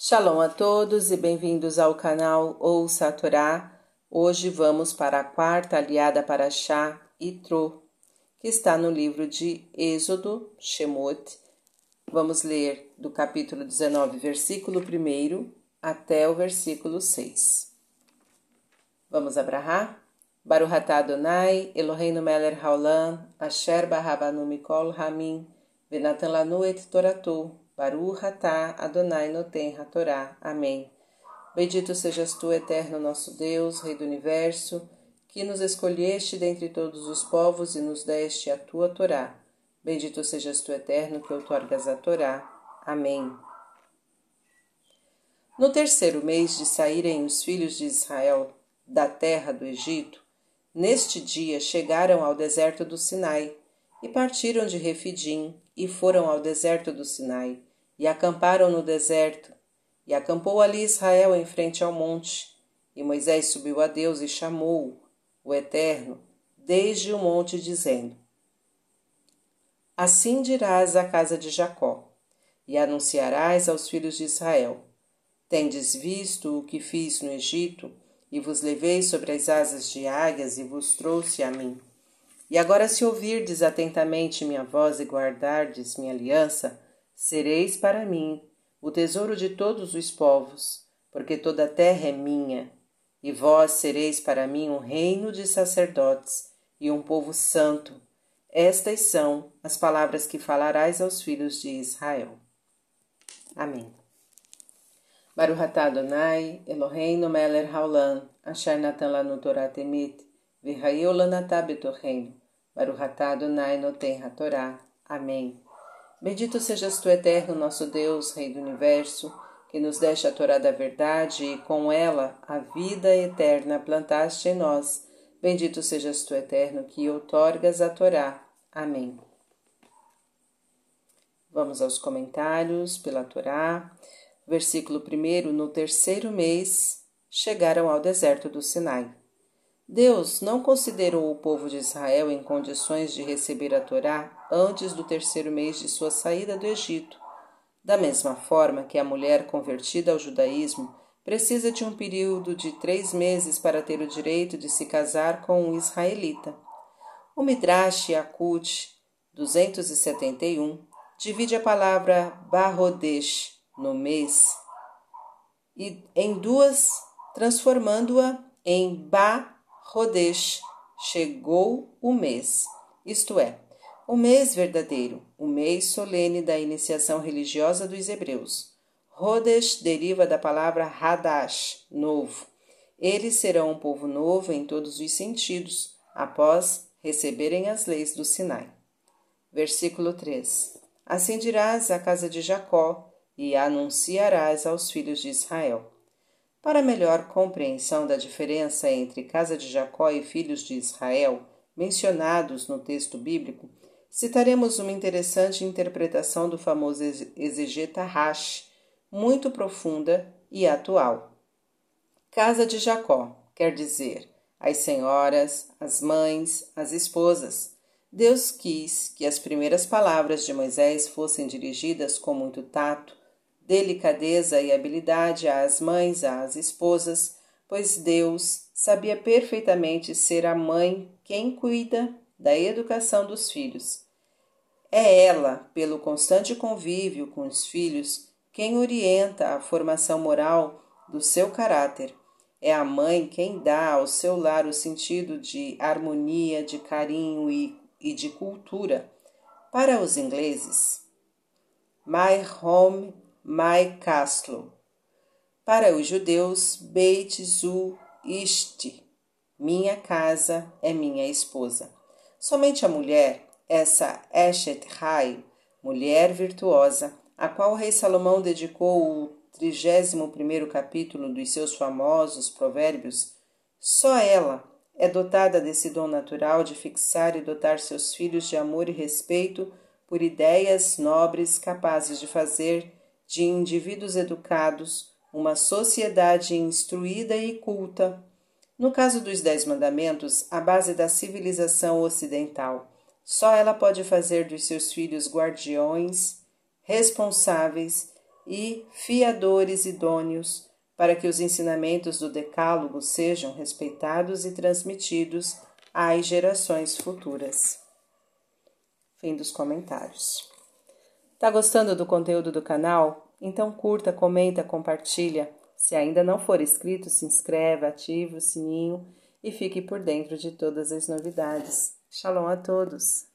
Shalom a todos e bem-vindos ao canal Ouça a Torá. Hoje vamos para a quarta aliada para Chá Tro, que está no livro de Êxodo, Shemot. Vamos ler do capítulo 19, versículo 1 até o versículo 6. Vamos abrahar? Baruch atah Adonai, Eloheinu melech haolam, asher barabanu mikol hamim, venatan lanu et Baruch atah Adonai noten hatorá. Amém. Bendito sejas tu, eterno nosso Deus, Rei do Universo, que nos escolheste dentre todos os povos e nos deste a tua Torá. Bendito sejas tu, eterno, que outorgas a Torá. Amém. No terceiro mês de saírem os filhos de Israel da terra do Egito, Neste dia chegaram ao deserto do Sinai e partiram de Refidim e foram ao deserto do Sinai e acamparam no deserto. E acampou ali Israel em frente ao monte. E Moisés subiu a Deus e chamou o Eterno desde o monte, dizendo: Assim dirás à casa de Jacó, e anunciarás aos filhos de Israel: Tendes visto o que fiz no Egito? e vos levei sobre as asas de águias e vos trouxe a mim. E agora, se ouvirdes atentamente minha voz e guardardes minha aliança, sereis para mim o tesouro de todos os povos, porque toda a terra é minha, e vós sereis para mim um reino de sacerdotes e um povo santo. Estas são as palavras que falarás aos filhos de Israel. Amém. Baruch atah Adonai, Eloheinu melech haolam, asher natan lanu Torah temit, v'hayeu lanatah betorreino, Baruch atah Adonai noten hatorá. Amém. Bendito sejas tu, eterno nosso Deus, Rei do Universo, que nos deste a Torá da verdade e com ela a vida eterna plantaste em nós. Bendito sejas tu, eterno, que outorgas a Torá. Amém. Vamos aos comentários pela Torá. Versículo 1: No terceiro mês chegaram ao deserto do Sinai. Deus não considerou o povo de Israel em condições de receber a Torá antes do terceiro mês de sua saída do Egito. Da mesma forma que a mulher convertida ao judaísmo precisa de um período de três meses para ter o direito de se casar com um israelita. O Midrash Yakut 271 divide a palavra Barrodesh no mês, e em duas, transformando-a em Ba Rodesh, chegou o mês, isto é, o mês verdadeiro, o mês solene da iniciação religiosa dos hebreus. Rodesh deriva da palavra Hadash, novo. Eles serão um povo novo em todos os sentidos, após receberem as leis do Sinai. Versículo 3: Assim dirás casa de Jacó e anunciarás aos filhos de Israel. Para melhor compreensão da diferença entre casa de Jacó e filhos de Israel, mencionados no texto bíblico, citaremos uma interessante interpretação do famoso exegeta Rash, muito profunda e atual. Casa de Jacó quer dizer as senhoras, as mães, as esposas. Deus quis que as primeiras palavras de Moisés fossem dirigidas com muito tato delicadeza e habilidade às mães, às esposas, pois Deus sabia perfeitamente ser a mãe quem cuida da educação dos filhos. É ela, pelo constante convívio com os filhos, quem orienta a formação moral do seu caráter. É a mãe quem dá ao seu lar o sentido de harmonia, de carinho e, e de cultura. Para os ingleses, My home My Castle. Para os judeus, Beit Zu Isti, minha casa é minha esposa. Somente a mulher, essa Eshet Rai, mulher virtuosa, a qual o rei Salomão dedicou o 31 capítulo dos seus famosos provérbios, só ela é dotada desse dom natural de fixar e dotar seus filhos de amor e respeito por ideias nobres capazes de fazer de indivíduos educados, uma sociedade instruída e culta. No caso dos Dez Mandamentos, a base da civilização ocidental. Só ela pode fazer dos seus filhos guardiões, responsáveis e fiadores idôneos para que os ensinamentos do Decálogo sejam respeitados e transmitidos às gerações futuras. Fim dos comentários. Tá gostando do conteúdo do canal? Então curta, comenta, compartilha. Se ainda não for inscrito, se inscreve, ative o sininho e fique por dentro de todas as novidades. Shalom a todos!